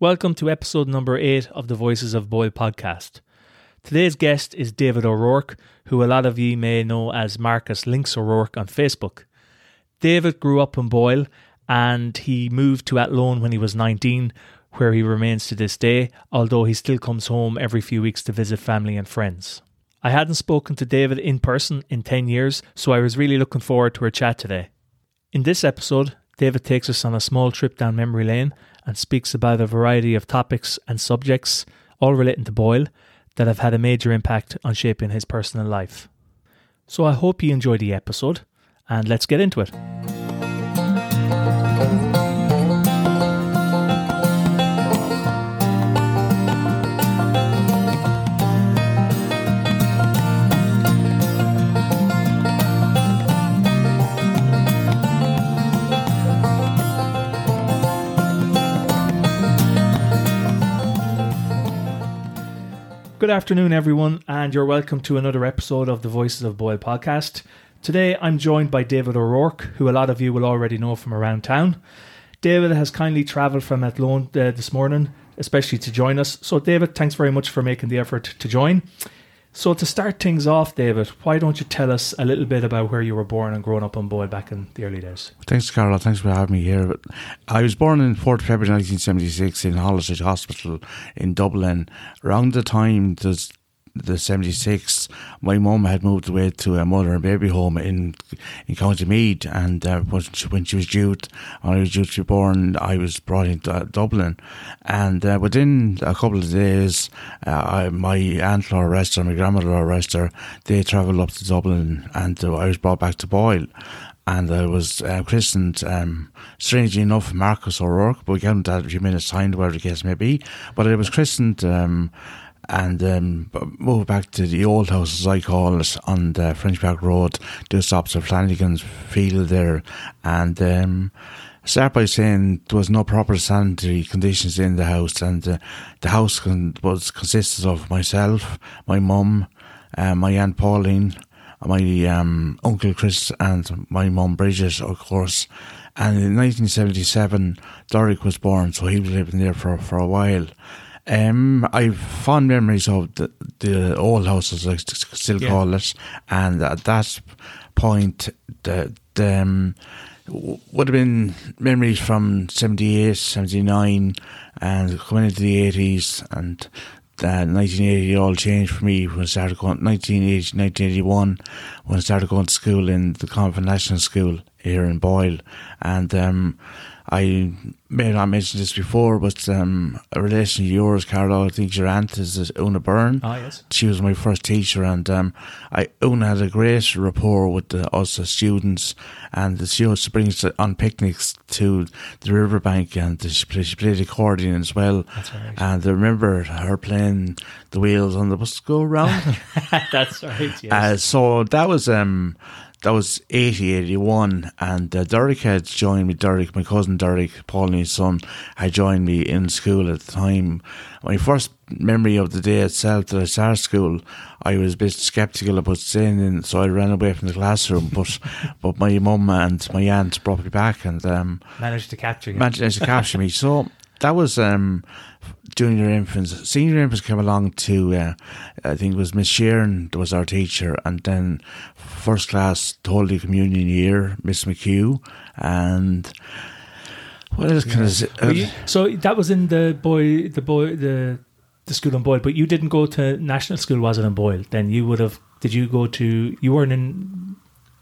Welcome to episode number 8 of the Voices of Boyle podcast. Today's guest is David O'Rourke, who a lot of you may know as Marcus Links O'Rourke on Facebook. David grew up in Boyle and he moved to Athlone when he was 19, where he remains to this day, although he still comes home every few weeks to visit family and friends. I hadn't spoken to David in person in 10 years, so I was really looking forward to our chat today. In this episode, David takes us on a small trip down memory lane and speaks about a variety of topics and subjects, all relating to Boyle, that have had a major impact on shaping his personal life. So I hope you enjoy the episode, and let's get into it. Good afternoon, everyone, and you're welcome to another episode of the Voices of Boyle podcast. Today, I'm joined by David O'Rourke, who a lot of you will already know from around town. David has kindly travelled from Athlone uh, this morning, especially to join us. So, David, thanks very much for making the effort to join. So, to start things off, David, why don't you tell us a little bit about where you were born and growing up on Boyle back in the early days? Thanks, Carol. Thanks for having me here. I was born in 4th February 1976 in Holles Hospital in Dublin. Around the time there's the 76, my mum had moved away to a mother and baby home in in County Meath, and uh, when, she, was due, when I was due to be born, I was brought into Dublin, and uh, within a couple of days, uh, I, my aunt Laura Rester, my grandmother Laura Rester, they travelled up to Dublin, and uh, I was brought back to Boyle and I was uh, christened, um, strangely enough, Marcus O'Rourke, but we got that a few minutes time, whatever the case may be. But I was christened um, and um, moved back to the old house, as I call it, on the French Park Road, just opposite Flanagan's Field there. And um, start by saying there was no proper sanitary conditions in the house, and uh, the house con- was consisted of myself, my mum, uh, my aunt Pauline, my um, uncle Chris, and my mum Bridget, of course. And in 1977, Derek was born, so he was living there for for a while. Um, I've fond memories of the, the old house, as I still Yeah. call it, and at that point, the, the um, would have been memories from 78, 79, and coming into the 80s, and uh, 1980 all changed for me when I started going, 1980, 1981, when I started going to school in the Convent National School here in Boyle, and um, I may not mention this before, but um, a relation of yours, Carol, I think your aunt is Una Byrne. Ah, yes. She was my first teacher, and um, I Una had a great rapport with the, us as students, and she used to bring us on picnics to the riverbank, and she played, she played accordion as well. That's right. And I remember her playing the wheels on the bus go round. That's right, yes. Uh, so that was um that was 80, 81, and uh, Derek had joined me. Derek, my cousin Derek, Pauline's son, had joined me in school at the time. My first memory of the day itself that I started school, I was a bit sceptical about staying in, so I ran away from the classroom. But but my mum and my aunt brought me back and um, Managed to capture you. managed to capture me. So that was um, junior infants. Senior infants came along to, uh, I think it was Miss Sheeran was our teacher, and then first class Holy Communion year, Miss McHugh, and what else can I say? You- so that was in the boy, the boy, the the school in Boyle, but you didn't go to national school, was it in Boyle? Then you would have. Did you go to? You weren't in.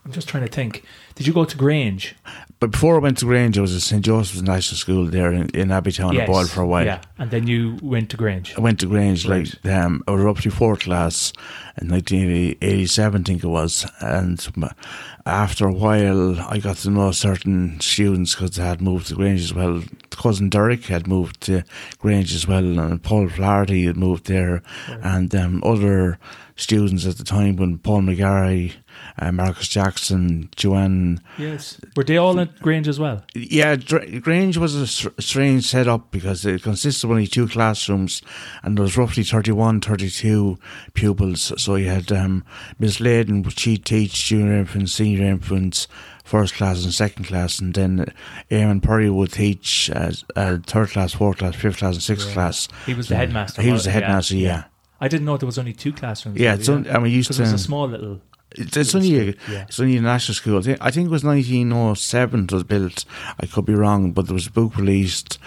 I'm just trying to think. Did you go to Grange? but before I went to Grange, I was at St Joseph's National School there in, in Abbeytown and Boyle for a while. Yeah, and then you went to Grange. I went to Grange Right. like um, I was up to fourth class in 1987, I think it was, and after a while, I got to know certain students because they had moved to Grange as well. Cousin Derek had moved to Grange as well, and Paul Flaherty had moved there, and um, other students at the time when Paul McGarry, uh, Marcus Jackson, Joanne Yes. Were they all at Grange as well? yeah, Dr- Grange was a str- strange setup because it consisted of only two classrooms and there was roughly 31, 32 pupils. So you had um, Miss Layden, she'd teach junior infants, senior infants, first class and second class, and then Eamon Purry would teach uh, uh, third class, fourth class, fifth class, and sixth Yeah. class. He was the headmaster. He was the headmaster, yeah. I didn't know there was only two classrooms. Yeah, really, it's I mean, used Because it was a small little. It's, it's only a, Yeah. it's only a national school. I think, I think it was 1907 it was built. I could be wrong, but there was a book released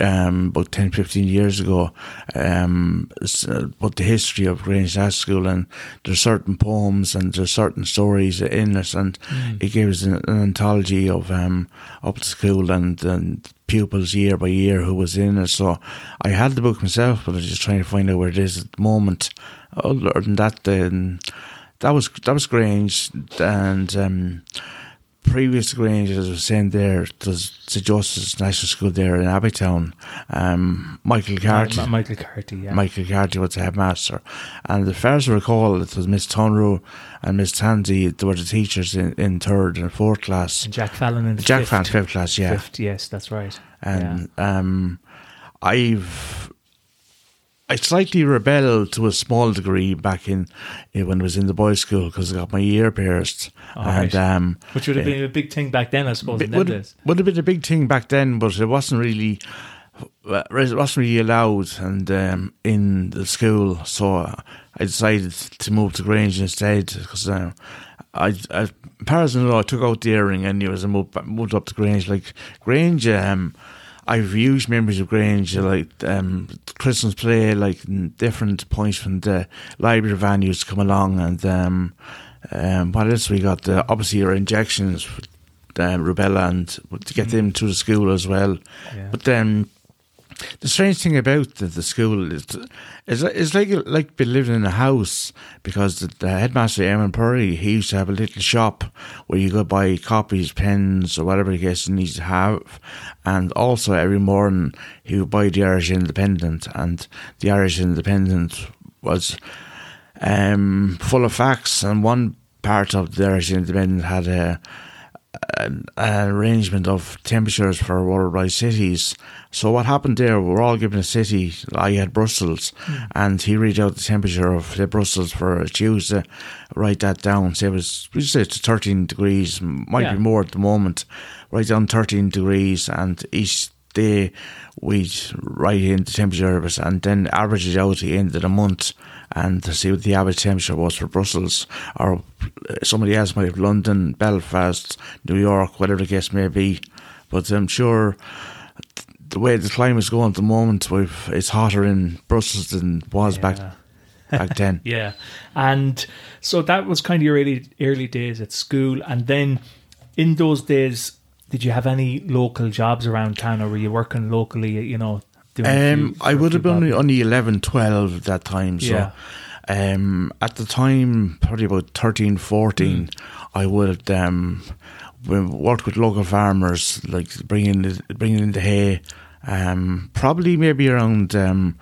um, about 10, 15 years ago um, about the history of Grange National School and there's certain poems and there's certain stories in it and Mm. it gives an, an anthology of um, up to school and, and pupils year by year who was in it. So I had the book myself, but I was just trying to find out where it is at the moment. Other than that, then that was that was Grange, and um, previous to Grange, as I was saying there, there's St Joseph's National School there in Abbeytown. Um, Michael Carty. Michael Carty, yeah. Michael Carty was the headmaster. And the first I recall, it was Miss Tonro and Miss Tansy, they were the teachers in, in third and fourth class. and Jack Fallon in Jack fifth. Fan, fifth class, yeah. Fifth, yes, that's right. And um, I've I slightly rebelled to a small degree back in eh, when I was in the boys' school because I got my ear pierced, All and right. um, Which would have been a big thing back then, I suppose, it would, would have been a big thing back then, but it wasn't really. uh, It wasn't really allowed, and um, in the school, so I decided to move to Grange instead because uh, I, as far as I know, I took out the earring and it was I moved, moved up to Grange. Like Grange, um, I've huge memories of Grange, like um, Christmas play, like different points from the library venues come along, and um, um, what else we got? Uh, obviously, your injections, um, rubella, and to get them to the school as well. Yeah. But then the strange thing about the, the school is, is it's like like being living in a house because the, the headmaster Eamon Purry he used to have a little shop where you go buy copies, pens, or whatever the case needs to have, and also every morning he would buy the Irish Independent, and the Irish Independent was um, full of facts, and one part of the Irish Independent had a an, an arrangement of temperatures for worldwide cities. So what happened there? We were all given a city. I had Brussels, hmm. and he read out the temperature of the Brussels for Tuesday. Write that down. Say it was we say it's thirteen degrees. Might Yeah. be more at the moment. Write down thirteen degrees, and each day we'd write in the temperature it, and then average it out at the end of the month, and to see what the average temperature was for Brussels or uh, somebody else might have London, Belfast, New York, whatever the case may be. But I'm sure the way the climate's going at the moment, we've, it's hotter in Brussels than it was back back then. Yeah, and so that was kind of your early early days at school, and then in those days, did you have any local jobs around town, or were you working locally? You know, doing Um, few- I would have been only, bob- only 11, 12 at that time. So, Yeah. um, at the time, probably about 13, 14, Mm. I would have um, worked with local farmers, like bringing the, bringing in the hay. Um, probably maybe around, um,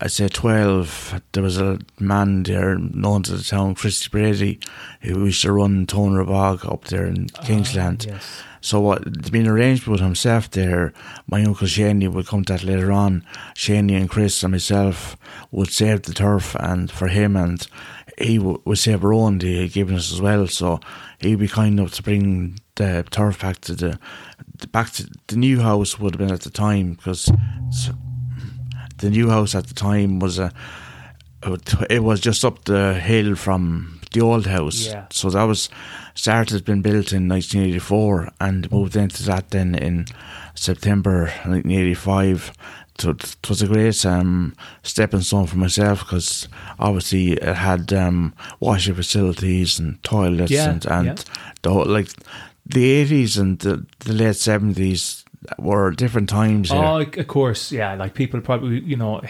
I'd say 12, there was a man there known to the town, Christy Brady, who used to run Toner Bog up there in Kingsland. yes. So what it's been arranged with himself there. My uncle Shaney would come to that later on. Shaney and Chris and myself would save the turf, and for him and he w- would save our own. Given us as well. So he'd be kind enough to bring the turf back to the, the back to the new house would have been at the time because the new house at the time was a it was just up the hill from the old house. Yeah. So that was started been built in 1984 and moved into that then in September 1985. So it was a great um, stepping stone for myself because obviously it had um, washing facilities and toilets Yeah, and and yeah. the whole, like the 80s and the, the late 70s were different times. here. Oh, of course, yeah. Like people probably, you know,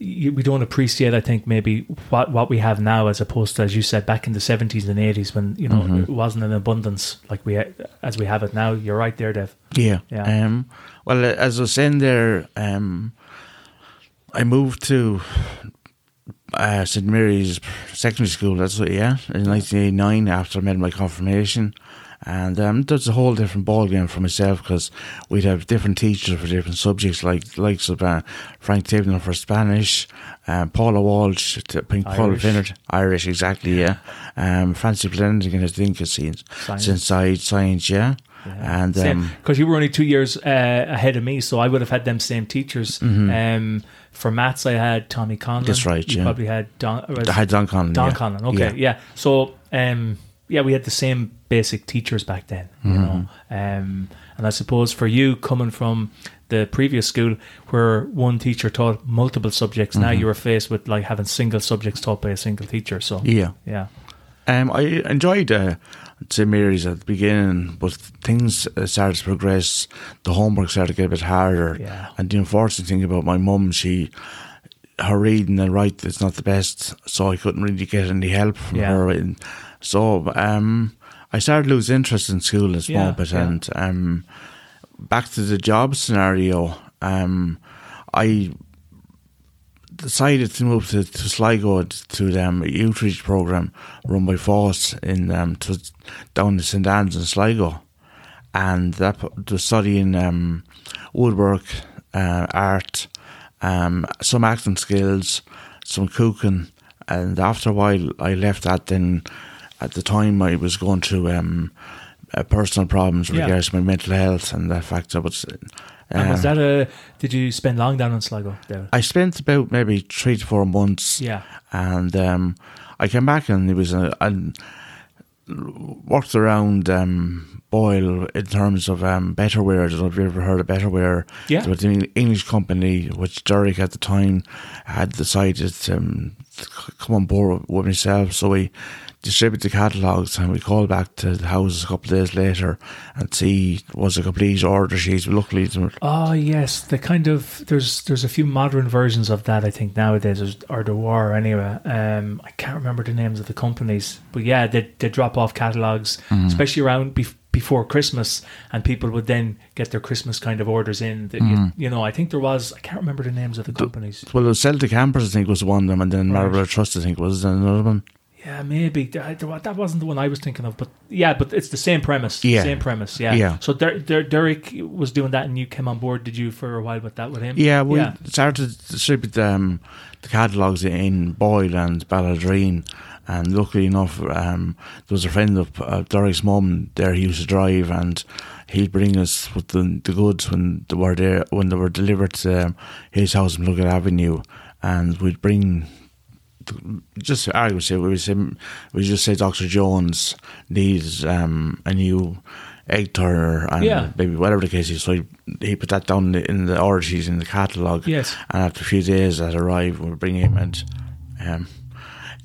we don't appreciate. I think maybe what what we have now, as opposed to as you said back in the seventies and eighties, when you know Mm-hmm. it wasn't in abundance like we as we have it now. You're right there, Dev. Yeah. Yeah. Um, well, uh, as I was saying there, um, I moved to uh, St Mary's Secondary School. That's what, yeah, in 1989 after I made my confirmation. And um, that's a whole different ballgame for myself because we'd have different teachers for different subjects, like likes of uh, Frank Tibnan for Spanish, um, Paula Walsh, I think Paula. Vinnard, Irish, exactly, yeah. Um, Francie Blendigan, I think, science, Science. inside science, yeah. And um, because you were only two years uh, ahead of me, so I would have had them same teachers. Um, for maths, I had Tommy Conlon. Mm-hmm. That's right, You yeah. probably had Don. or I had Don Conlon. Don yeah. Conlon. Okay, yeah. So, um, yeah, we had the same basic teachers back then. You Mm-hmm. know, um, and I suppose for you coming from the previous school where one teacher taught multiple subjects, now Mm-hmm. you were faced with like having single subjects taught by a single teacher. So, Yeah. yeah. Um, I enjoyed uh, St Mary's at the beginning, but things uh, started to progress. The homework started to get a bit harder. Yeah. And the unfortunate thing about my mum, she her reading and writing is not the best, so I couldn't really get any help from Yeah. her. And so um, I started to lose interest in school a small Yeah, bit. yeah. And um, back to the job scenario, um, I decided to move to, to Sligo to the um, outreach program run by FÁS in um, to, down in St Anne's in Sligo, and that was studying um, woodwork, uh, art, um, some acting skills, some cooking, and after a while I left that. Then at the time I was going through um, uh, personal problems with Yeah. regards to my mental health and that fact I was. And was um, that a? Did you spend long down in Sligo? There. I spent about maybe three to four months. Yeah. And um, I came back and it was a, I worked around um, Boyle in terms of um, Betterware. I don't know if you ever heard of Betterware. Yeah. It was an English company which Derek at the time had decided um, to c- come on board with myself. So we distributed the catalogues and we called back to the houses a couple of days later and see was a complete order sheet. Luckily, were- Oh ah, yes, the kind of there's there's a few modern versions of that I think nowadays there's- or there were anyway. Um, I can't remember the names of the companies, but yeah, they they drop off catalogs, mm-hmm. especially around bef- before Christmas, and people would then get their Christmas kind of orders in. That you, mm-hmm. you know, I think there was I can't remember the names of the companies. well, it was Celtic Campers, I think, was one of them, and then Right. Marlborough Trust, I think, was another one. Yeah, maybe that that wasn't the one I was thinking of, but yeah, but it's the same premise. Yeah. same premise. Yeah, Yeah. So Der- Der- Derek was doing that, and you came on board. Did you for a while with that with him? Yeah, we yeah. started to distribute um, the catalogues in Boyle and Balladreen. And luckily enough, um, there was a friend of uh, Derek's mum there. He used to drive, and he'd bring us with the, the goods when they were there when they were delivered to um, his house in Luggett Avenue, and we'd bring just I would say we say we just say Doctor Jones needs um, a new egg turner and Yeah. maybe whatever the case is. So he, he put that down in the, in the order in the catalogue. Yes. And after a few days that arrived, we'd bring him and um,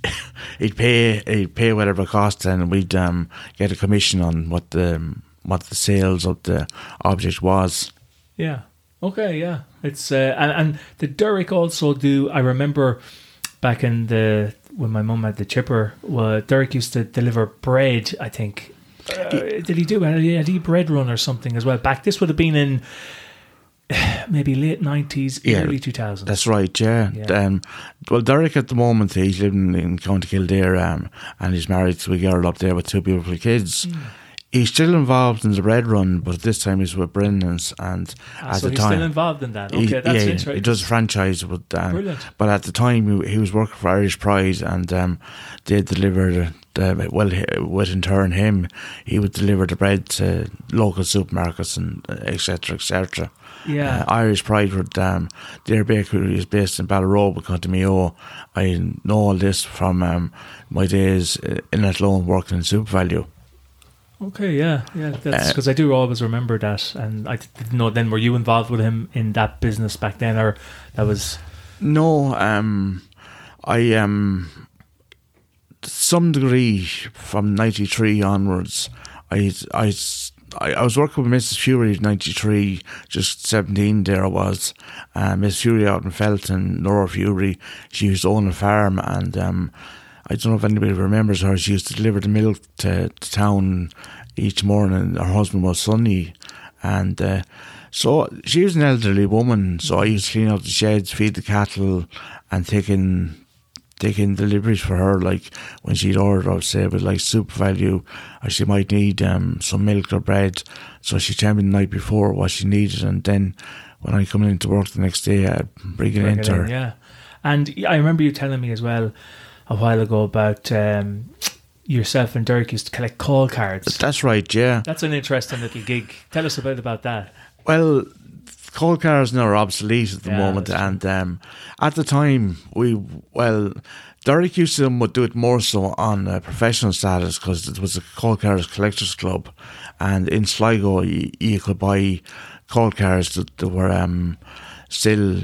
he'd pay he'd pay whatever it cost and we'd um, get a commission on what the what the sales of the object was. Yeah. Okay. Yeah. It's uh, and and the Derek also do. I remember back in the when my mum had the chipper. Well, Derek used to deliver bread. I think. Uh, did he do? Had he, had he bread run or something as well? Back this would have been in maybe late nineties, Yeah, early two thousands. That's right, yeah. Yeah. Um, well, Derek at the moment he's living in County Kildare, um, and he's married to a girl up there with two beautiful kids. Hmm. He's still involved in the bread run, but this time he's with Brennan's, and Ah, at so the he's time still involved in that. he- Okay, that's yeah, interesting. he does a franchise with um, Brilliant. But at the time, he, he was working for Irish Pride, and um, they delivered. The, well, he- with in turn him, he would deliver the bread to local supermarkets and etc. etc. Yeah. Uh, Irish Pride would um, their bakery is based in Ballinrobe, County Mayo. I know all this from um, my days uh, in Athlone working in SuperValu. Okay, yeah, yeah. That's Uh, because I do always remember that, and I didn't know. Then were you involved with him in that business back then, or that was? No, um, I um, some degree from '93 onwards, I I. I I was working with Mrs. Fury in '93, just 17 there I was. Uh, Miss Fury out in Felton, Laura Fury, she used to own a farm and um, I don't know if anybody remembers her. She used to deliver the milk to, to town each morning. Her husband was Sonny. And uh, so she was an elderly woman. So I used to clean out the sheds, feed the cattle, and take in taking deliveries for her, like when she'd order, I would say, with like SuperValu, or she might need um, some milk or bread. So she'd tell me the night before what she needed, and then when I come into work the next day, I'd bring it Bring into it in, her. yeah. And I remember you telling me as well a while ago about um, yourself and Derek used to collect call cards. That's right, yeah. That's an interesting little gig. Tell us a bit about that. Well, coal cars now are obsolete at the Yeah, moment, and um, at the time we well, Derek used to would do it more so on uh, professional status because it was a call cards collectors club, and in Sligo you, you could buy call cards that, that were um, still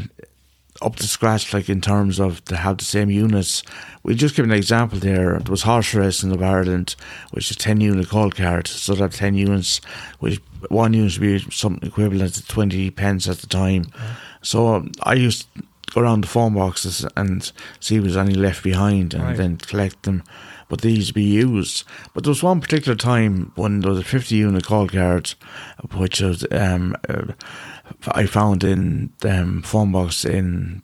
up to scratch, like in terms of to have the same units. We'll just give an example there. There was Horse Racing of Ireland, which is 10 unit call card. So that 10 units, which one unit would be something equivalent to 20 pence at the time. So um, I used to go around the phone boxes and see if there's any left behind and Right. then collect them. But these be used. But there was one particular time when there was a 50 unit call card, which was um, uh, I found in um, phone box in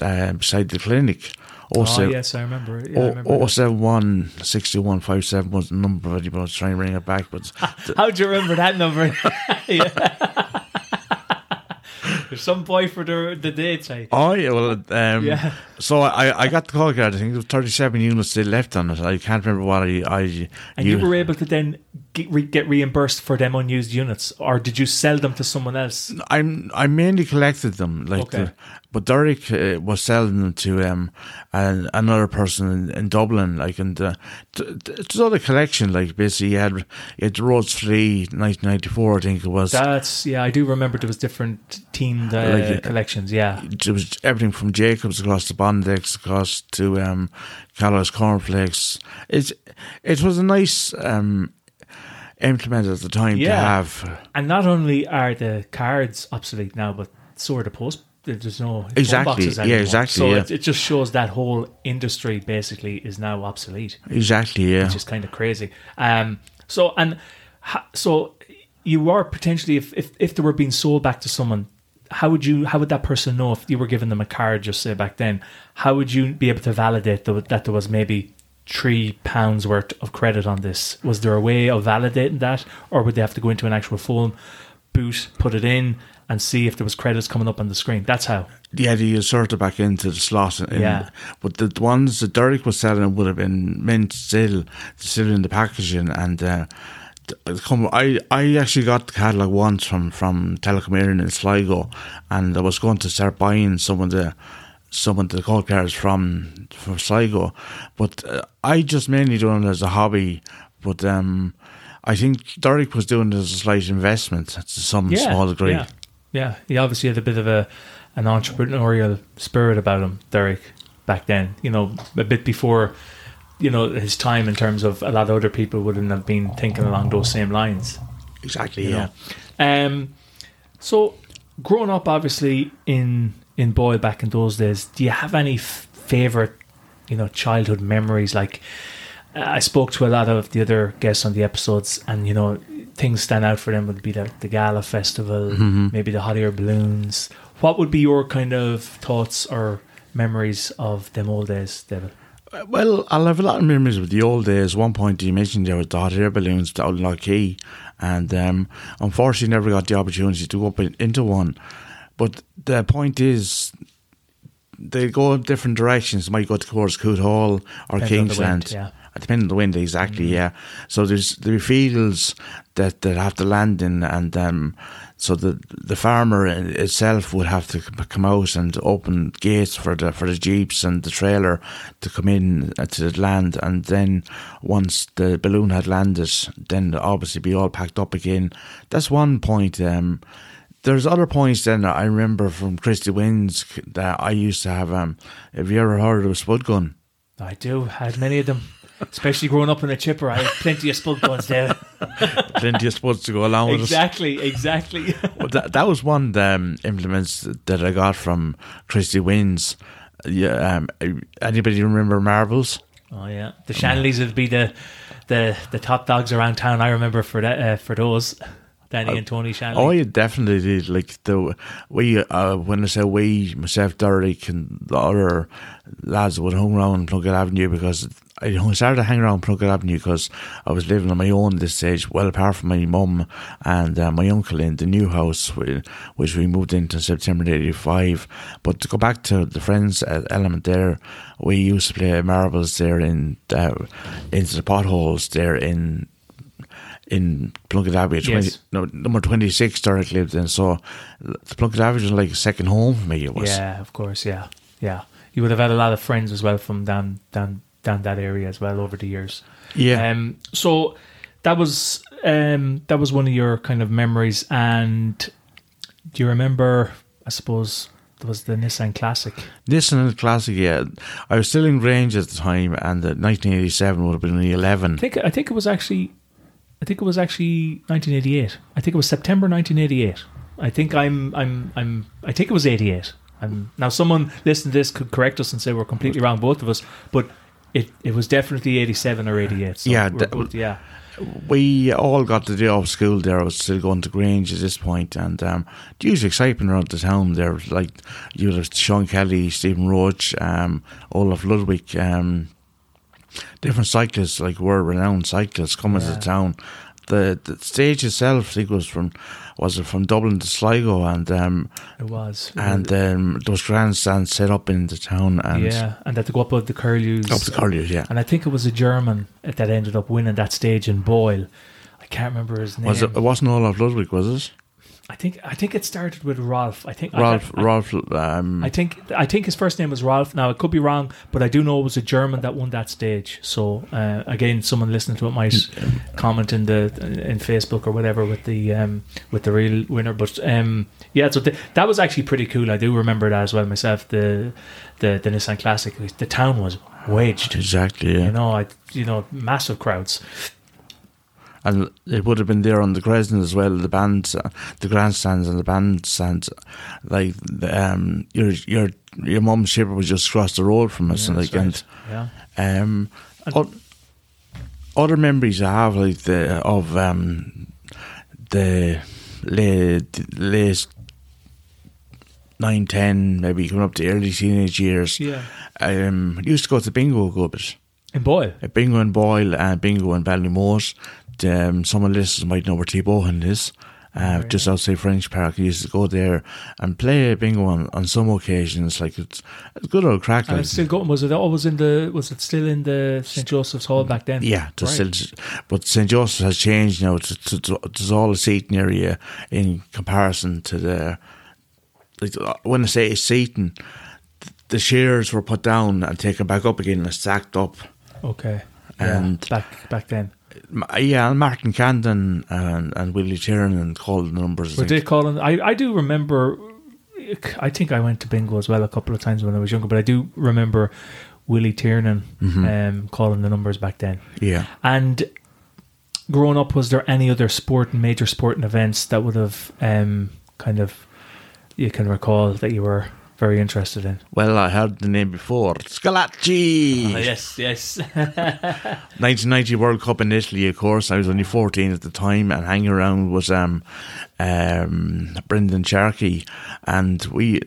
uh, beside the clinic. Oh, Also, yes, I remember. Yeah, I remember Oh, that. 071 6157 was the number, but I was trying to ring it back. But How do you remember that number? There's some boy for the the date, say. oh, yeah, well, um, Yeah. so I, I got the call card. I think there was 37 units still left on it. I can't remember what I. I And you were able to then get, re- get reimbursed for them unused units, or did you sell them to someone else? I'm I mainly collected them, like, Okay. the, but Derek uh, was selling them to um an, another person in, in Dublin, like, and uh, t- t- it's another collection. Like, basically, he had the Rhodes Three, 1994, I think it was. That's yeah, I do remember there was different teamed uh, Like, uh, collections. Yeah, it was everything from Jacobs across to Bondex across to um, Kellogg's Cornflakes. It's it was a nice um, implement at the time to have. and not only are the cards obsolete now, but so are the post. There's no Exactly, boxes yeah, exactly, So yeah. it, it just shows that whole industry basically is now obsolete. Exactly, yeah. which is kind of crazy. Um, so and ha, so you are potentially if, if if they were being sold back to someone, how would you how would that person know if you were giving them a card just say back then? How would you be able to validate tho- that there was maybe three pounds worth of credit on this? Was there a way of validating that, or would they have to go into an actual phone boot, put it in, and see if there was credits coming up on the screen? That's how. Yeah, they insert it back into the slot. In, Yeah. But the ones that Derek was selling would have been mint still, still in the packaging. And uh, come, I, I actually got the catalogue once from, from Telecom Éireann in Sligo, and I was going to start buying some of the some of the call cards from from Sligo. But uh, I just mainly doing it as a hobby. But um, I think Derek was doing it as a slight investment to some small degree. Yeah, yeah. He obviously had a bit of a an entrepreneurial spirit about him, Derek, back then. You know, a bit before, you know, his time in terms of a lot of other people wouldn't have been thinking along those same lines. Exactly, yeah. Um. So, growing up, obviously in in Boyle back in those days, do you have any f- favorite, you know, childhood memories? Like, I spoke to a lot of the other guests on the episodes, and you know, things stand out for them would be the, the gala festival, maybe the hot air balloons. What would be your kind of thoughts or memories of them old days, David? Well, I'll have a lot of memories of the old days. One point you mentioned there was the hot air balloons down in Lough Key, and um, unfortunately never got the opportunity to go up into one. But the point is, they go in different directions. Might go towards Cootehall or Depends Kingsland. wind, yeah. Depending on the wind, exactly, yeah. So there's there fields that, that have to land in, and um, so the the farmer itself would have to come out and open gates for the for the jeeps and the trailer to come in uh, to the land, and then once the balloon had landed, then obviously be all packed up again. That's one point. Um, there's other points then that I remember from Christy Wynn's that I used to have. Um, have you ever heard of a spud gun? I do. I had many of them. Especially growing up in a chipper, I had plenty of spud guns there. Plenty of spuds to go along with us. exactly, exactly. Well, that, that was one of the um, implements that I got from Christy Wynn's. Yeah, um, anybody remember marbles? Oh yeah, the Shanleys would be the the the top dogs around town. I remember for that uh, for those. Danny I- and Tony Shanley. Oh, you definitely did. Like the we, uh, when I say we, myself, Derek, and the other lads would hang around Plunkett Avenue because I started to hang around Plunkett Avenue because I was living on my own at this stage, well apart from my mum and uh, my uncle in the new house, which we moved into in September '85. But to go back to the friends uh, element there, we used to play marbles there in uh, into the potholes there in in Plunkett Abbey, 20, Yes. no, number 26 Derek lived in. So the Plunkett Abbey was like a second home for me. It was. Yeah, of course. Yeah, yeah. You would have had a lot of friends as well from down down down that area as well over the years. Yeah. Um. So that was um that was one of your kind of memories. And do you remember? I suppose there was the Nissan Classic. Nissan Classic, yeah. I was still in Grange at the time, and the 1987 would have been the 11. I think I think it was actually I think it was actually 1988. I think it was September 1988. I think I'm I'm I'm I think it was 88. And now someone listening to this could correct us and say we're completely wrong, both of us. But it, it was definitely 87 or 88. So Yeah, we're yeah. We all got the day off school there. I was still going to Grange at this point, and um, huge excitement around the town there. Was like you had Sean Kelly, Stephen Roche, um, Olaf Ludwig, um, different cyclists, like world renowned cyclists coming Yeah. to town. The the stage itself, I think, was from was it from Dublin to Sligo, and um, It was. And um, those grandstands set up in the town and yeah, and that to go up with the curlews. up the Colliers, yeah. And I think it was a German that ended up winning that stage in Boyle. I can't remember his name. Was it? It wasn't Olaf Ludwig, was it? I think I think it started with Rolf. I think I Rolf. can't- I- Rolf. Um, I think I think his first name was Ralph. Now I could be wrong, but I do know it was a German that won that stage. So uh, again, someone listening to it might comment in the in Facebook or whatever with the um, with the real winner. But um, yeah, so th- that was actually pretty cool. I do remember that as well myself. The the, the Nissan Classic. The town was waged. exactly. Yeah. You know, I you know massive crowds. And it would have been there on the Crescent as well. The bands, uh, the grandstands and the bandstands, like the, um, your your your mum's shipper was just across the road from us, Yeah, and like right. Yeah. and um, And- o- other memories I have like the of um the late late nine ten maybe coming up to early teenage years. Yeah. Um, used to go to bingo a good bit. In Boyle. Uh, Bingo in Boyle and Bingo in Ballymore. Um, some of the listeners might know where Tibohine is. Uh, just outside French Park, I used to go there and play bingo on, on some occasions. Like it's, it's good old crack. And it's still going. Was it always in the? Was it still in the St Joseph's Hall back then? yeah, Right. still, but St Joseph's has changed now. To, to, to, there's all a seating area in comparison to the. Like, uh, when I say seating, the chairs were put down and taken back up again and stacked up. Okay. Yeah, And- back back then. Yeah, and Martin Camden and, and Willie Tiernan called the numbers. Think. they calling? I I do remember. I think I went to bingo as well a couple of times when I was younger, but I do remember Willie Tiernan Mm-hmm. um, calling the numbers back then. Yeah. And growing up, was there any other sport and major sporting events that would have um, kind of you can recall that you were very interested in? Well, I heard the name before. Schillaci! Oh, yes, yes. 1990 World Cup in Italy, of course. I was only 14 at the time, and hanging around was um, um, Brendan Sharkey. And we.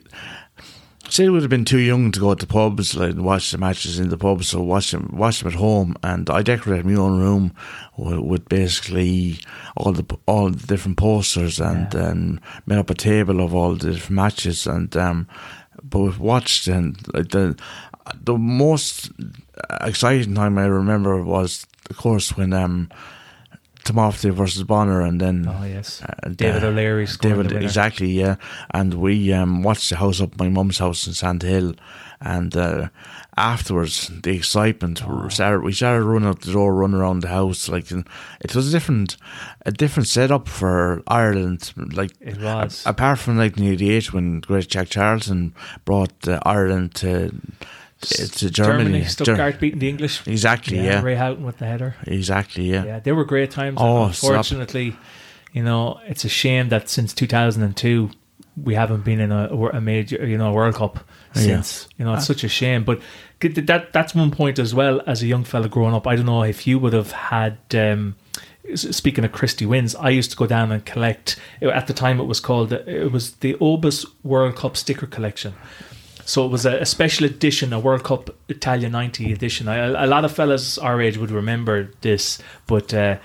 Say would have been too young to go to pubs like, and watch the matches in the pubs, so watch them, watch them at home. And I decorated my own room with, with basically all the all the different posters and Yeah. um, made up a table of all the different matches. And um, but we've watched and like the the most exciting time I remember was, of course, when um, Timofte versus Bonner, and then oh yes, and, David uh, O'Leary David, exactly, yeah. And we um, watched the house up my mum's house in Sand Hill, and uh, afterwards the excitement Oh. started. We started running out the door, running around the house, like and it was a different, a different setup for Ireland. Like It was. a- apart from 1988 when Great Jack Charlton brought uh, Ireland to to Germany. Ger- Stuttgart beating the English. Exactly, yeah. Ray Houghton with the header. Exactly, yeah. Yeah, they were great times. Oh, stop. Unfortunately, you know, it's a shame that since 2002 we haven't been in a, a major, you know, World Cup Yeah. since. You know, it's such a shame. But that that's one point as well. As a young fella growing up, I don't know if you would have had um, speaking of Christy Wynn's, I used to go down and collect. At the time, it was called it was the Obus World Cup sticker collection. So it was a, a special edition, a World Cup Italia '90 edition. I, a lot of fellas our age would remember this, but. Uh,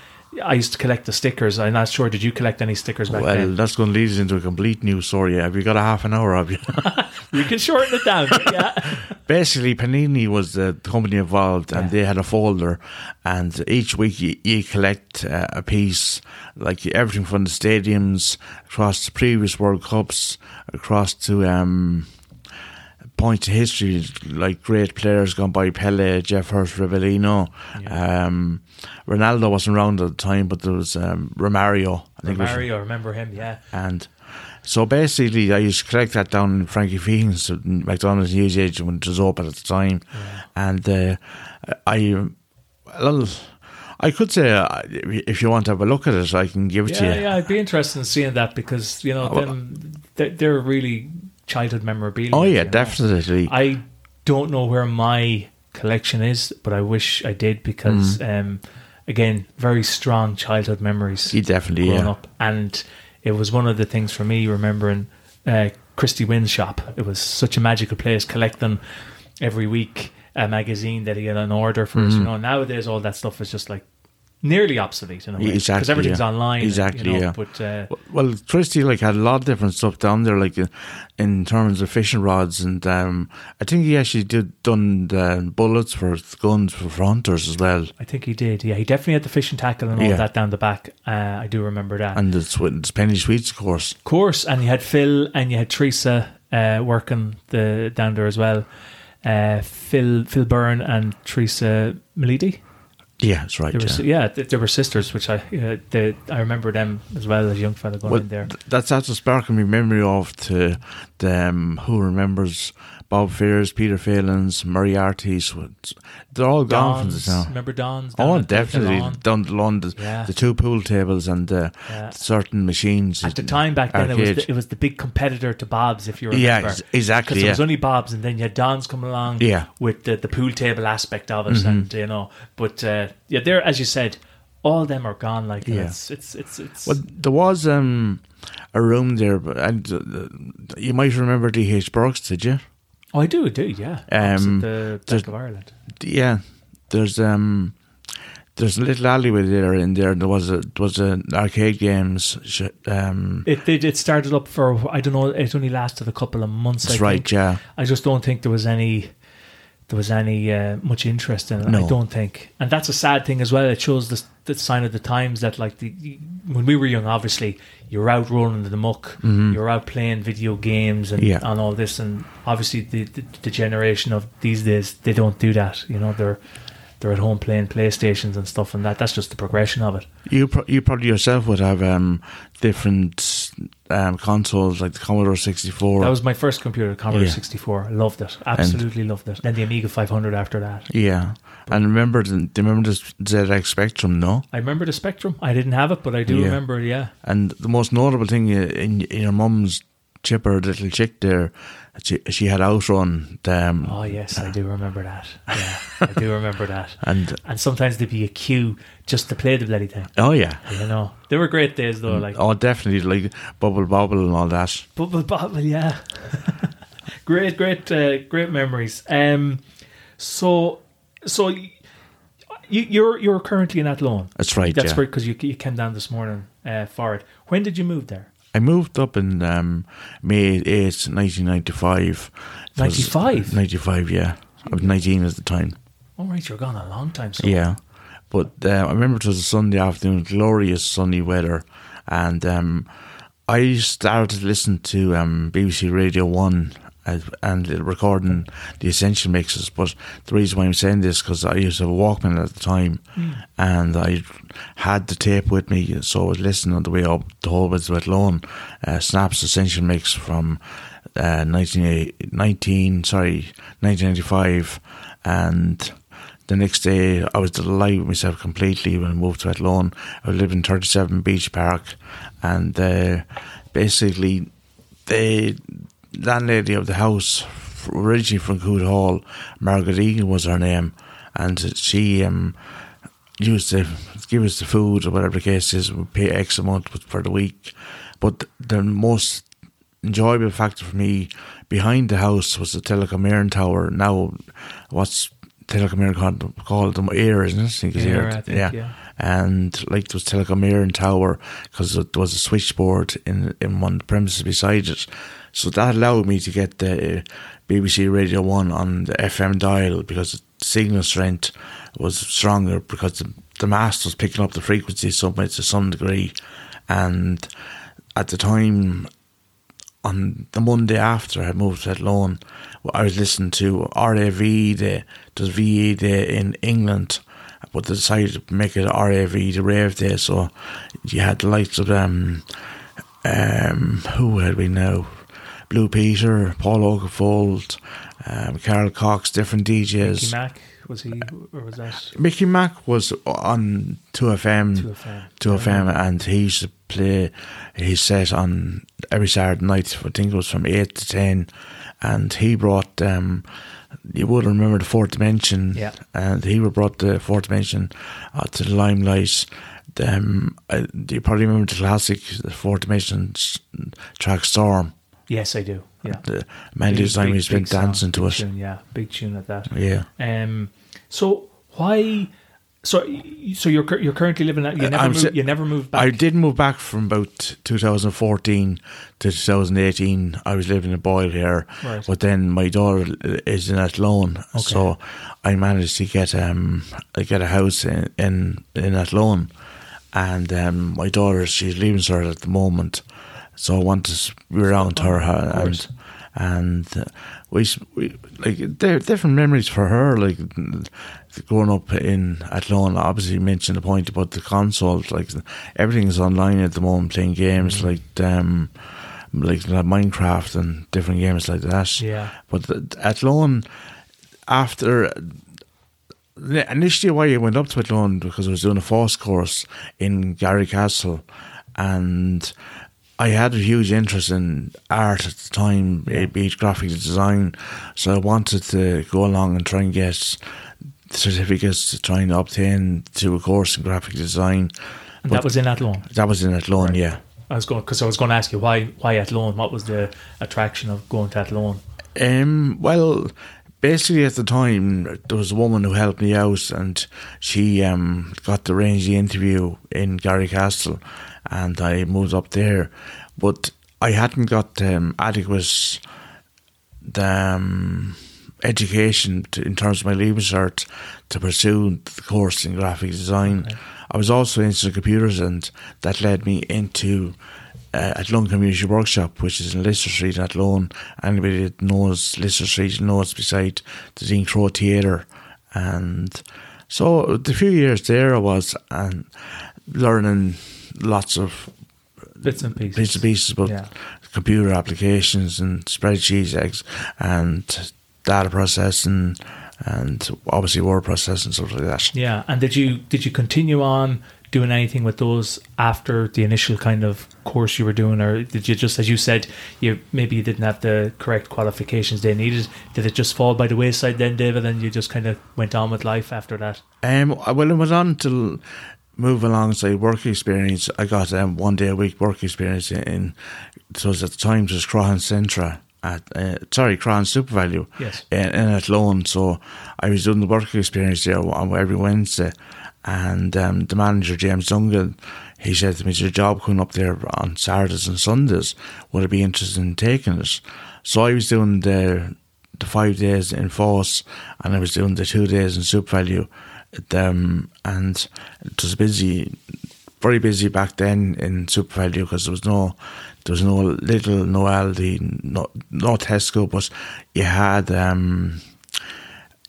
I used to collect the stickers. I'm not sure. Did you collect any stickers back then? Well, then? that's going to lead us into a complete new story. Have you got a half an hour of you? We can shorten it down. yeah. Basically, Panini was the company involved, and Yeah. they had a folder, and each week you, you collect uh, a piece, like everything from the stadiums across the previous World Cups, across to um, points of history, like great players gone by Pele, Geoff Hurst, Rivelino. Um, Ronaldo wasn't around at the time, but there was um, Romario. I think Romario, Mario, remember him? Yeah. and so basically, I used to collect that down in Frankie Fegan's McDonald's news agent when it was open at the time, and uh, I, well, I could say uh, if you want to have a look at it, I can give it to you. yeah, I'd be interested in seeing that because you know Oh, them, they're really childhood memorabilia. Oh yeah, you know. definitely. I don't know where my collection is, but I wish I did because, Mm. um, again, very strong childhood memories He definitely, growing yeah. up, and it was one of the things for me remembering uh, Christy Wynn's shop. It was such a magical place, collecting every week a magazine that he had an order for us. You know, nowadays all that stuff is just like nearly obsolete in a way because. Exactly, everything's yeah. online. Exactly, you know, yeah. But uh, Well, Christie like had a lot of different stuff down there, like uh, in terms of fishing rods, and um, I think he actually did done the bullets for guns for hunters as well, I think he did. Yeah, he definitely had the fishing tackle and all Yeah. that down the back. Uh, I do remember that. and the, sw- the penny sweets, of course. Of course, and you had Phil and you had Teresa uh, working the down there as well. Uh, Phil Phil Byrne and Teresa Melidi. Yeah, that's right. They were, yeah. si- yeah, they, they were sisters, which I uh, they, I remember them as well as a young fella going Well, in there. th- that's that's a sparking me memory of to the um, who remembers Bob Fears, Peter Phelan's, Moriarty's. They're all gone from the town. remember Don's? down Oh, at the- the definitely down the lawn, the, Yeah. the two pool tables and uh, Yeah. certain machines. At the time back then, it was the, it was the big competitor to Bob's, if you remember. Yeah, ex- exactly, Because there was only Bob's, and then you had Don's come along. Yeah. Mm-hmm. with the, the pool table aspect of it, and you know, but uh, yeah, there, as you said, all of them are gone. Like, Yeah. it's it's it's it's. Well, there was um, a room there, but and uh, you might remember D.H. Burks, did you? Oh, I do, I do, yeah. Um, the Bank of Ireland. Yeah, there's um, there's a little alleyway there in there. There was a there was an arcade games. sh- Um, It did. It started up for I don't know. It only lasted a couple of months. that's I right. think. Yeah, I just don't think there was any there was any uh, much interest in it. I don't think, and that's a sad thing as well. It shows the, the sign of the times that like the when we were young, obviously you're out rolling in the muck, you're out playing video games and Mm-hmm. Yeah. and all this, and obviously the, the the generation of these days they don't do that. You know, they're they're at home playing PlayStations and stuff, and that that's just the progression of it. you pro- you probably yourself would have um different um consoles like the Commodore sixty four. That was my first computer, Commodore Yeah. 64. I loved it, absolutely loved it. Then the Amiga 500 after that. yeah, and remember the, do you remember the ZX Spectrum? No, I remember the Spectrum. I didn't have it, but I do Yeah. remember. Yeah, and the most notable thing in, in your mum's chipper little chick there, she, she had outrun them. Oh yes, I do remember that. Yeah, I do remember that. And And sometimes there'd be a queue just to play the bloody thing. oh yeah, You know, they were great days though. Like oh definitely like Bubble Bobble and all that. bubble bobble, yeah. great, great, uh, great memories. Um, so, so you, you're you're currently in Athlone. That's right. That's yeah. right, because you you came down this morning uh, for it. When did you move there? I moved up in um, May 8th, 1995. 95? 95, yeah. I was 19 at the time. All right, you're gone a long time. So Yeah. But uh, I remember it was a Sunday afternoon, glorious sunny weather. And um, I started to listen to um, BBC Radio 1 uh, and recording the essential mixes. But the reason why I'm saying this because I used to have a Walkman at the time, and I had the tape with me, so I was listening on the way up the whole way to Athlone. Uh, Snaps essential mix from uh, 19, 19 sorry 1995, and the next day I was delighted with myself completely when I moved to Athlone. I lived in 37 Beach Park, and uh, basically the landlady of the house, originally from Cootehall, Margaret Egan was her name, and she um, used to give us the food or whatever the case is. We pay X amount for the week, but the most enjoyable factor for me behind the house was the Telecom Éireann Tower. Now, what's Telecom Éireann called, called them eir, isn't it? I think it's eir. I think, yeah. yeah. And like it was Telecom Éireann Tower because there was a switchboard in in one of the premises beside it. So that allowed me to get the uh, BBC Radio 1 on the FM dial because the signal strength was stronger because the, the mast was picking up the frequency some to some degree. And at the time, on the Monday after I moved to Athlone, I was listening to RAV Day, there's VE Day in England, but they decided to make it RAV, the Rave Day. So you had the likes of um, um, who had we now? Blue Peter, Paul Oakenfold, um, Carl Cox, different DJs. Mickey Mac was he, or was that Mickey Mac was on 2FM, 2FM? 2FM, and he used to play his set on every Saturday night. I think it was from 8 to 10. And he brought, um, you would remember the Fourth Dimension. Yeah. And he brought the Fourth Dimension uh, to the limelight. Um, uh, you probably remember the classic, the Fourth Dimension track Storm. Yes, I do. Yeah, The Mandy Big- time he's been song, dancing to us. Tune, yeah, big tune at that. Yeah. Um, so why? So so you're you're currently living at you never I'm moved, si- you never moved back. I did move back from about 2014 to 2018. I was living in Boyle here, Right. but then my daughter is in Athlone, Okay. so I managed to get um I get a house in in, in Athlone, and um, my daughter she's leaving cert at the moment, so I want to be around her and and uh, we, we like they're different memories for her. Like growing up in Athlone, obviously you mentioned the point about the consoles. Like everything's online at the moment, playing games Mm-hmm. like um, like Minecraft and different games like that. Yeah. But the, Athlone, after initially why I went up to Athlone because I was doing a FÁS course in Garrycastle, and I had a huge interest in art at the time, be it graphic design. So I wanted to go along and try and get certificates to try and obtain to a course in graphic design. and that was in Athlone. That was in Athlone, yeah. I was going because I was going to ask you why why Athlone. What was the attraction of going to Athlone? Um, well, basically at the time there was a woman who helped me out, and she um got to arrange the interview in Garrycastle, and I moved up there, but I hadn't got um, adequate um, education to, in terms of my leaving cert to pursue the course in graphic design. Okay. I was also into computers, and that led me into uh, Athlone Community Workshop, which is in Lister Street in Athlone. Anybody that knows Lister Street knows beside the Dean Crowe Theatre. And so the few years there I was and learning lots of Bits and pieces. bits and pieces about Yeah. computer applications and spreadsheets ex- and data processing and obviously word processing stuff like that. Yeah, and did you did you continue on doing anything with those after the initial kind of course you were doing, or did you just, as you said, you maybe you didn't have the correct qualifications they needed? Did it just fall by the wayside then, David, and you just kind of went on with life after that? Um, well, I went on to move along. alongside work experience. I got um, one day a week work experience in, in so it was at the time it was Crahan Centra at uh, sorry Crahan SuperValu Yes. in, in Athlone. So I was doing the work experience there on every Wednesday, and um, the manager James Dungan. He said to me, "There's a job coming up there on Saturdays and Sundays. Would I be interested in taking it?" So I was doing the the five days in FÁS, and I was doing the two days in SuperValu. Um, and it was busy, very busy back then in SuperValu because there was no, there was no Lidl, no Aldi, no, no Tesco, but you had um,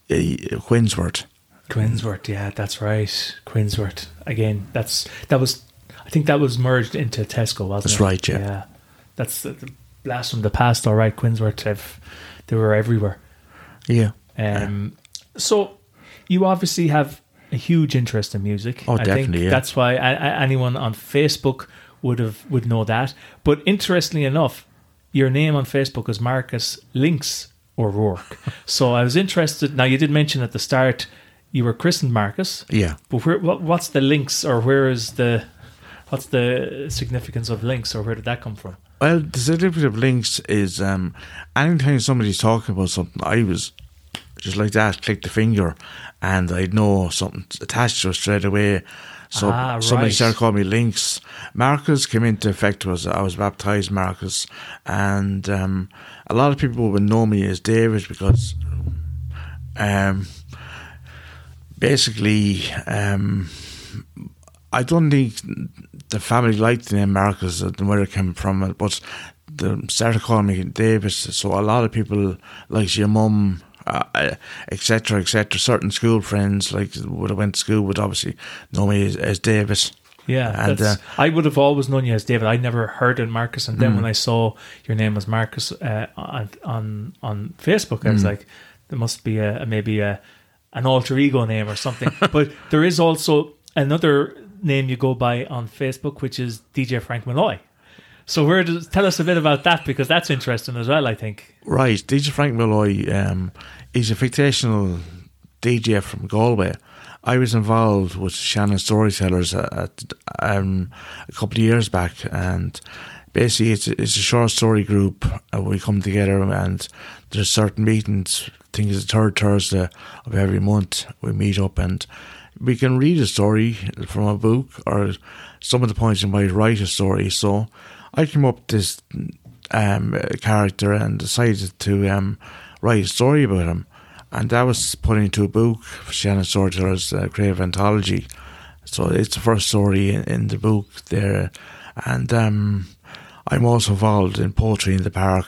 Quinnsworth. Quinnsworth, yeah, that's right. Quinnsworth again. That's that was. I think that was merged into Tesco, wasn't That's it? right, yeah. Yeah, that's the, the blast from the past. All right, Quinnsworth. They were everywhere. Yeah. Um, so you obviously have a huge interest in music. Oh, I definitely, Think yeah. That's why a- a- anyone on Facebook would have would know that. But interestingly enough, your name on Facebook is Marcus Lynx O'Rourke. so I was interested. Now you did mention at the start you were christened Marcus. Yeah. But where, what, what's the links, or where is the, what's the significance of links, or where did that come from? Well, the significance of links is um, anytime somebody's talking about something, I was just like that, click the finger, and I'd know something attached to it straight away. So Ah, somebody started calling me links. Marcus came into effect was I was baptized Marcus, and um, a lot of people would know me as David because um, basically um, I don't think the family liked the name Marcus and where it came from, but they started calling me David. So a lot of people, like your mum, uh, etc., etc., certain school friends, like would have went to school, would obviously know me as, as David. Yeah, And, uh, I would have always known you as David. I never heard of Marcus, and Mm. then when I saw your name was Marcus uh, on on on Facebook, I was Mm. like, there must be a, a maybe a an alter ego name or something. but there is also another name you go by on Facebook, which is DJ Frank Malloy. So where does tell us a bit about that because that's interesting as well. I think. Right, DJ Frank Malloy, um, he's a fictional DJ from Galway. I was involved with Shannon Storytellers at, um, a couple of years back, and basically it's a, it's a short story group. We come together, and there's certain meetings. I think it's the third Thursday of every month. We meet up, and we can read a story from a book, or some of the points you might write a story. So I came up with this um, character and decided to um, write a story about him. And that was put into a book for Shannon Storyteller's uh, Creative Anthology. So it's the first story in, in the book there. And um, I'm also involved in poetry in the park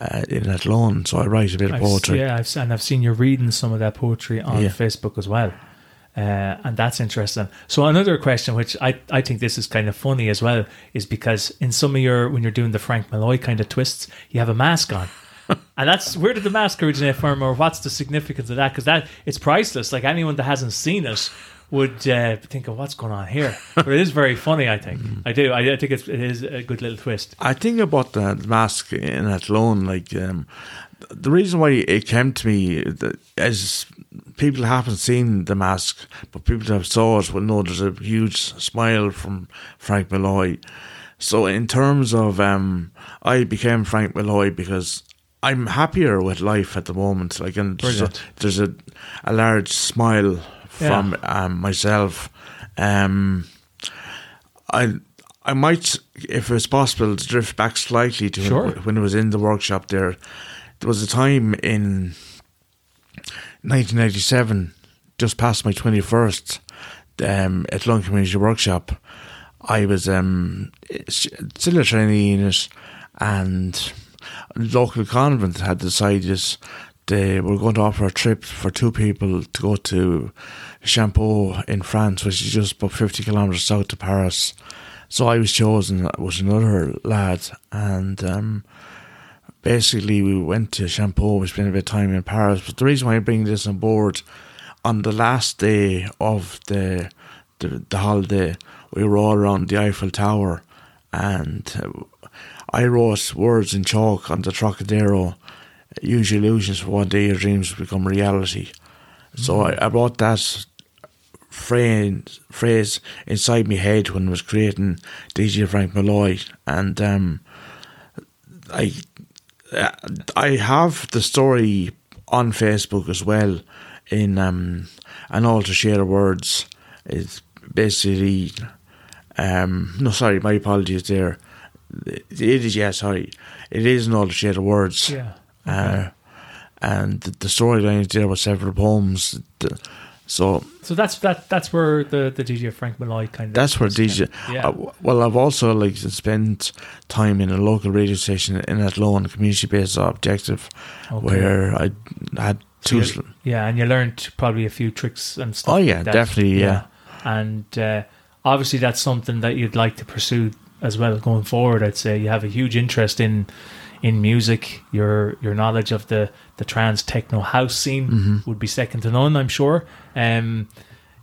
uh, in Athlone. So I write a bit of I've s- poetry. yeah, I've, and I've seen you reading some of that poetry on Yeah. Facebook as well. Uh, and that's interesting. So another question, which I, I think this is kind of funny as well, is because in some of your when you're doing the Frank Malloy kind of twists, you have a mask on, and that's where did the mask originate from, or what's the significance of that? Because that it's priceless. Like anyone that hasn't seen it would uh, think of what's going on here. But it is very funny. I think I do. I, I think it's, it is a good little twist. I think about the mask in Athlone, like um, the reason why it came to me that- is people haven't seen the mask, but people that have saw it will know there's a huge smile from Frank Malloy. So in terms of, um, I became Frank Malloy because I'm happier with life at the moment. Like, and there's, a, there's a, a large smile from um, myself. Um, I I might, if it's possible, to drift back slightly to Sure. when I was in the workshop there. There was a time in 1997, just past my 21st, um, Athlone Community Workshop. I was um, still a trainee in it, and local convent had decided they were going to offer a trip for two people to go to Champeaux in France, which is just about 50 kilometres south of Paris. So I was chosen with another lad, and um, basically we went to Champeaux. We spent a bit of time in Paris. But the reason why I bring this on board, on the last day of the the, the holiday, we were all around the Eiffel Tower, and uh, I wrote words in chalk on the Trocadero. Use illusions for one day your dreams become reality. So I, I brought that phrase, phrase inside my head when I was creating DJ Frank Malloy, and um, I I have the story on Facebook as well in um, an alter share of words. It's basically um, no sorry, my apologies there. It is yeah, sorry. It is an alter share of words. Yeah. Uh, and the, the storyline is there with several poems. The- So So that's that. That's where the the DJ Frank Malloy kind of. that's where DJ. Yeah. Uh, well, I've also like spent time in a local radio station in Athlone, community-based objective, Okay. where I had two. So you- yeah, and you learned probably a few tricks and stuff. Oh, yeah, that. definitely, yeah. And uh, obviously, that's something that you'd like to pursue as well going forward. I'd say you have a huge interest in in music. Your your knowledge of the the trance techno house scene Mm-hmm. would be second to none. I'm sure. Um,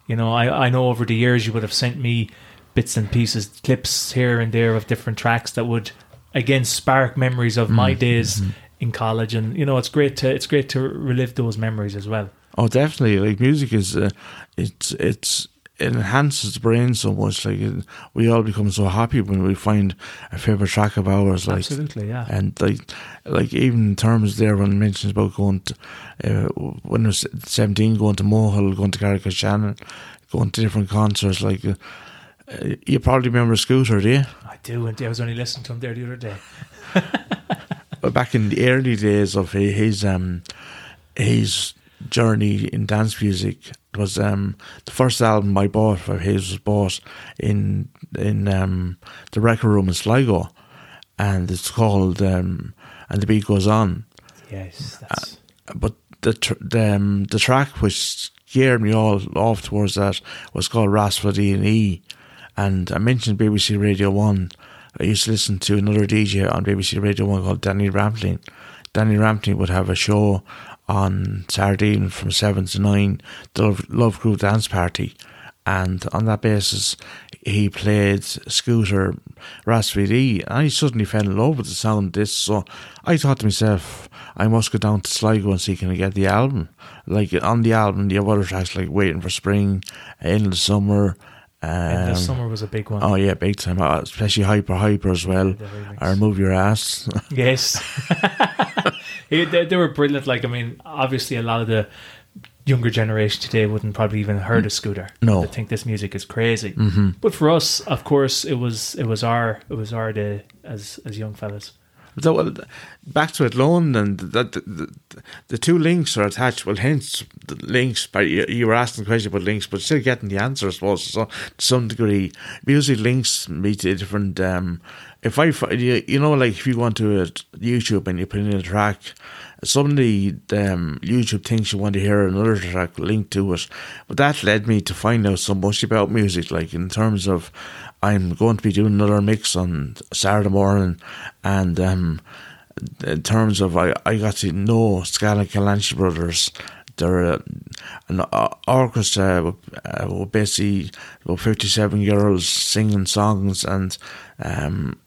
you know, I I know over the years you would have sent me bits and pieces, clips here and there of different tracks that would again spark memories of my Mm-hmm. days in college and you know it's great to it's great to relive those memories as well Oh, definitely. Like music is, uh, it's it's it enhances the brain so much. Like it, we all become so happy when we find a favorite track of ours. Like Absolutely, yeah. and like like even in terms there when mentions about going to uh, when I was seventeen going to Mohill, going to Carrick-Shannon, going to different concerts. Like uh, uh, you probably remember Scooter, do you? I do, and I was only listening to him there the other day. But back in the early days of his um his journey in dance music it was um the first album I bought of his was bought in in um the record room in Sligo. And it's called um and the beat goes on. Yes, that's but the tr- the, um, the track which geared me all off towards that was called Rhapsody in E. And I mentioned BBC Radio 1 I used to listen to another DJ on BBC Radio 1 called Danny Rampling Danny Rampling would have a show on Saturday evening from 7 to 9 the Lovegroove Dance Party and on that basis he played Scooter Rhapsody and I suddenly fell in love with the sound of this so I thought to myself I must go down to Sligo and see can I get the album like on the album you have other tracks like Waiting for Spring Endless Summer um, and the summer was a big one. Oh yeah, big time. Uh, Especially Hyper Hyper as well. The. Or Move Your Ass. Yes, They, they were brilliant. Like, I mean, obviously, a lot of the younger generation today wouldn't probably even heard of Scooter. No. they think this music is crazy. Mm-hmm. But for us, of course, it was it was our it was our day as as young fellas. So, well, back to Athlone, and the, the, the, the two links are attached. Well, hence the links. But you, you were asking the question about links, but still getting the answer, I suppose, so, to some degree. Music links me to different. Um, if I, you, know, like if you go onto YouTube and you put in a track, suddenly um, YouTube thinks you want to hear another track linked to it. But that led me to find out so much about music, like in terms of I'm going to be doing another mix on Saturday morning, and um, in terms of I, I got to know Scala Kolacny brothers. They're uh, an uh, orchestra uh, with basically about 57 girls singing songs, and um,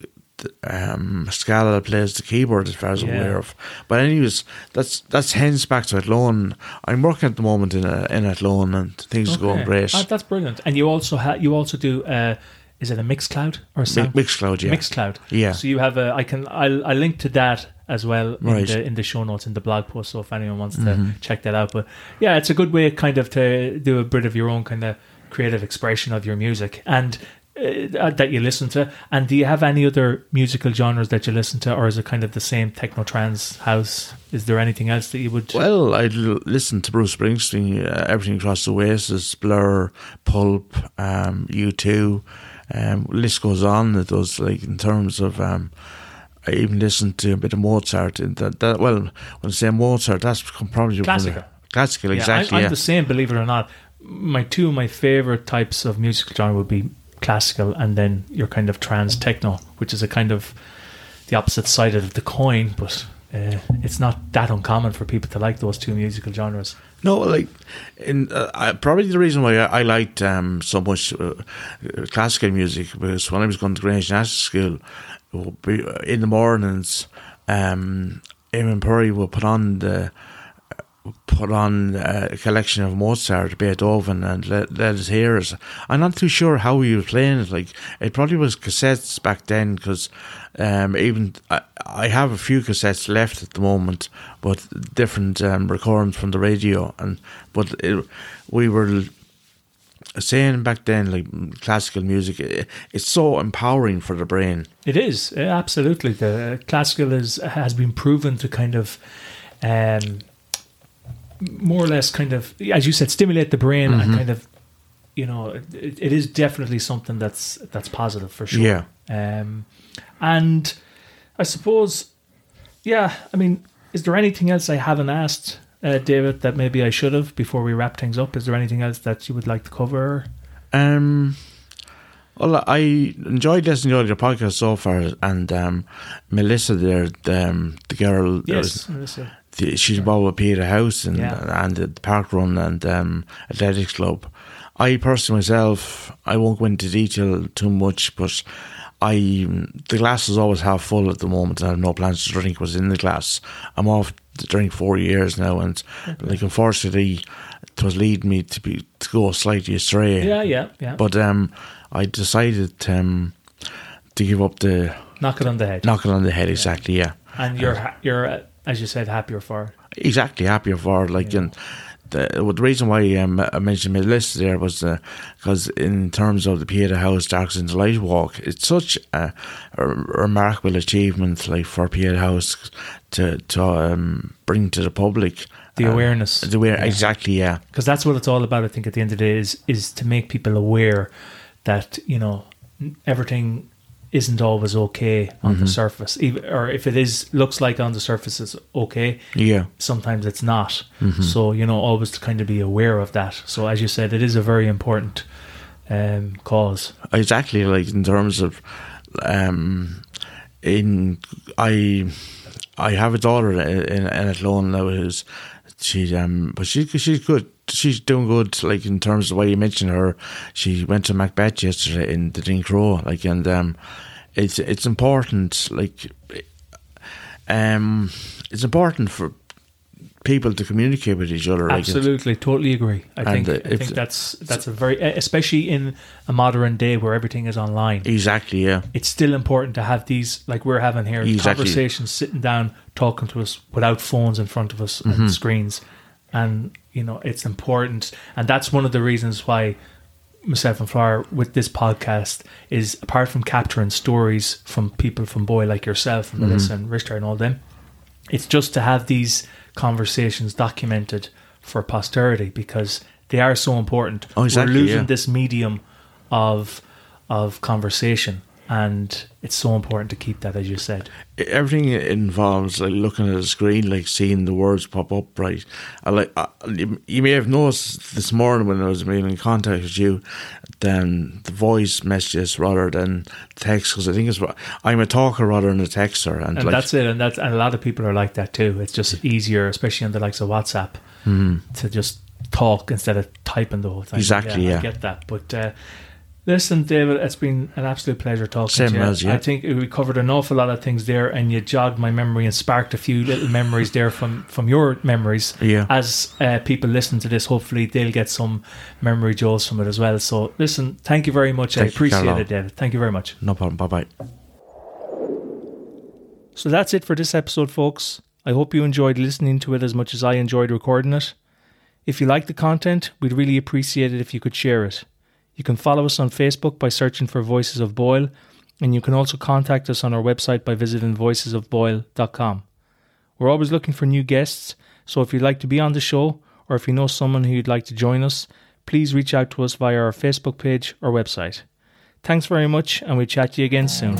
um, Scala plays the keyboard as far as I'm aware of. But anyways, that's that's hence back to Athlone. I'm working at the moment in a, in Athlone, and things are going Okay. great. That's brilliant. And you also ha- you also do uh, is it a Mixcloud or a sound? Mixcloud, yeah. Mixcloud. Yeah. So you have a. I can. I'll. I link to that as well in the in the show notes in the blog post. So if anyone wants to Mm-hmm. check that out, but yeah, it's a good way kind of to do a bit of your own kind of creative expression of your music and. Uh, that you listen to, and do you have any other musical genres that you listen to, or is it kind of the same techno trance house? Is there anything else that you would? Well, I listen to Bruce Springsteen, uh, everything across the Oasis, Blur, Pulp, um, U2. Um, list goes on. It does like in terms of. Um, I even listen to a bit of Mozart. And that, that well, when I say Mozart, that's probably Classical. Classical, Yeah, exactly. I'm, Yeah, the same, believe it or not. My two of my favorite types of musical genre would be classical and then your kind of trance techno, which is a kind of the opposite side of the coin, but uh, it's not that uncommon for people to like those two musical genres. No, like, in uh, I, probably the reason why I, I liked um, so much uh, uh, classical music was when I was going to Grange National School, would be, uh, in the mornings, um, Eamon Purry would put on the put on uh, a collection of Mozart, Beethoven, and let, let us hear it. I'm not too sure how he was playing it. Like it probably was cassettes back then, because um, even I, I have a few cassettes left at the moment, but different um, recordings from the radio. And but it, we were saying back then, like classical music, it, it's so empowering for the brain. It is uh, absolutely the classical is has been proven to kind of. Um, more or less kind of as you said stimulate the brain and kind of you know it, it is definitely something that's that's positive for sure Yeah. um and i suppose yeah i mean is there anything else i haven't asked uh, david that maybe i should have before we wrap things up is there anything else that you would like to cover Um, well, I enjoyed listening to your podcast so far, and um, Melissa, there, the, um, the girl, yes Melissa. the, she's involved with Pieta House and Yeah. and the park run and um, athletics club. I personally myself, I won't go into detail too much, but I the glass is always half full at the moment. I have no plans to drink what's in the glass. I'm off during four years now, and like unfortunately, it was leading me to be to go slightly astray. Yeah, yeah, yeah. But um, I decided um, to give up the knock it on the head. knock it on the head. Exactly, yeah. and you're ha- you're uh, as you said happier for exactly happier for like and the, well, the reason why um, I mentioned my list there was because in terms of the Pieta House Darkness Into Light Walk, it's such a, a remarkable achievement, like for Pieta House to to um, bring to the public The uh, awareness. the aware, Yeah. exactly, yeah, because that's what it's all about. I think at the end of the day is is to make people aware that you know everything isn't always okay on Mm-hmm. the surface, even, or if it is looks like on the surface it's okay. yeah, Sometimes it's not. Mm-hmm. So you know, always to kind of be aware of that. So as you said, it is a very important um, cause. exactly. Like in terms of um, in I I have a daughter in in, Athlone now who's she um but she she's good. She's doing good like in terms of why you mentioned her. She went to Macbeth yesterday in the Dean Crowe like and um it's it's important like um it's important for people to communicate with each other Absolutely, totally agree. I And, think I think that's that's a very especially in a modern day where everything is online. exactly yeah it's still important to have these like we're having here Exactly. conversations sitting down talking to us without phones in front of us Mm-hmm. and screens and you know it's important and that's one of the reasons why myself and Flower with this podcast is apart from capturing stories from people from Boyle like yourself and Mm-hmm. Melissa and Richard and all them it's just to have these conversations documented for posterity because they are so important. Oh, exactly, We're losing yeah. this medium of of conversation, and it's so important to keep that, as you said. everything involves like looking at a screen, like seeing the words pop up. Right, I like I, you you may have noticed this morning when I was being in contact with you, then the voice messages rather than text because I think it's I'm a talker rather than a texter, and, And like that's it. And that's and a lot of people are like that too. It's just easier, especially on the likes of WhatsApp, to just talk instead of typing the whole. Mm-hmm. Exactly, I yeah. get that. But uh, listen, David, it's been an absolute pleasure talking Same to you. as, yeah. I think we covered an awful lot of things there, and you jogged my memory and sparked a few little memories there from from your memories. Yeah. As uh, people listen to this, hopefully they'll get some memory jolts from it as well. So, listen, thank you very much. I Thank you, appreciate it, David. Thank you very much. no problem. Bye bye. So that's it for this episode, folks. I hope you enjoyed listening to it as much as I enjoyed recording it. If you like the content, we'd really appreciate it if you could share it. You can follow us on Facebook by searching for Voices of Boyle, and you can also contact us on our website by visiting voicesofboyle.com. We're always looking for new guests, so if you'd like to be on the show, or if you know someone who you'd like to join us, please reach out to us via our Facebook page or website. Thanks very much, and we'll chat to you again soon.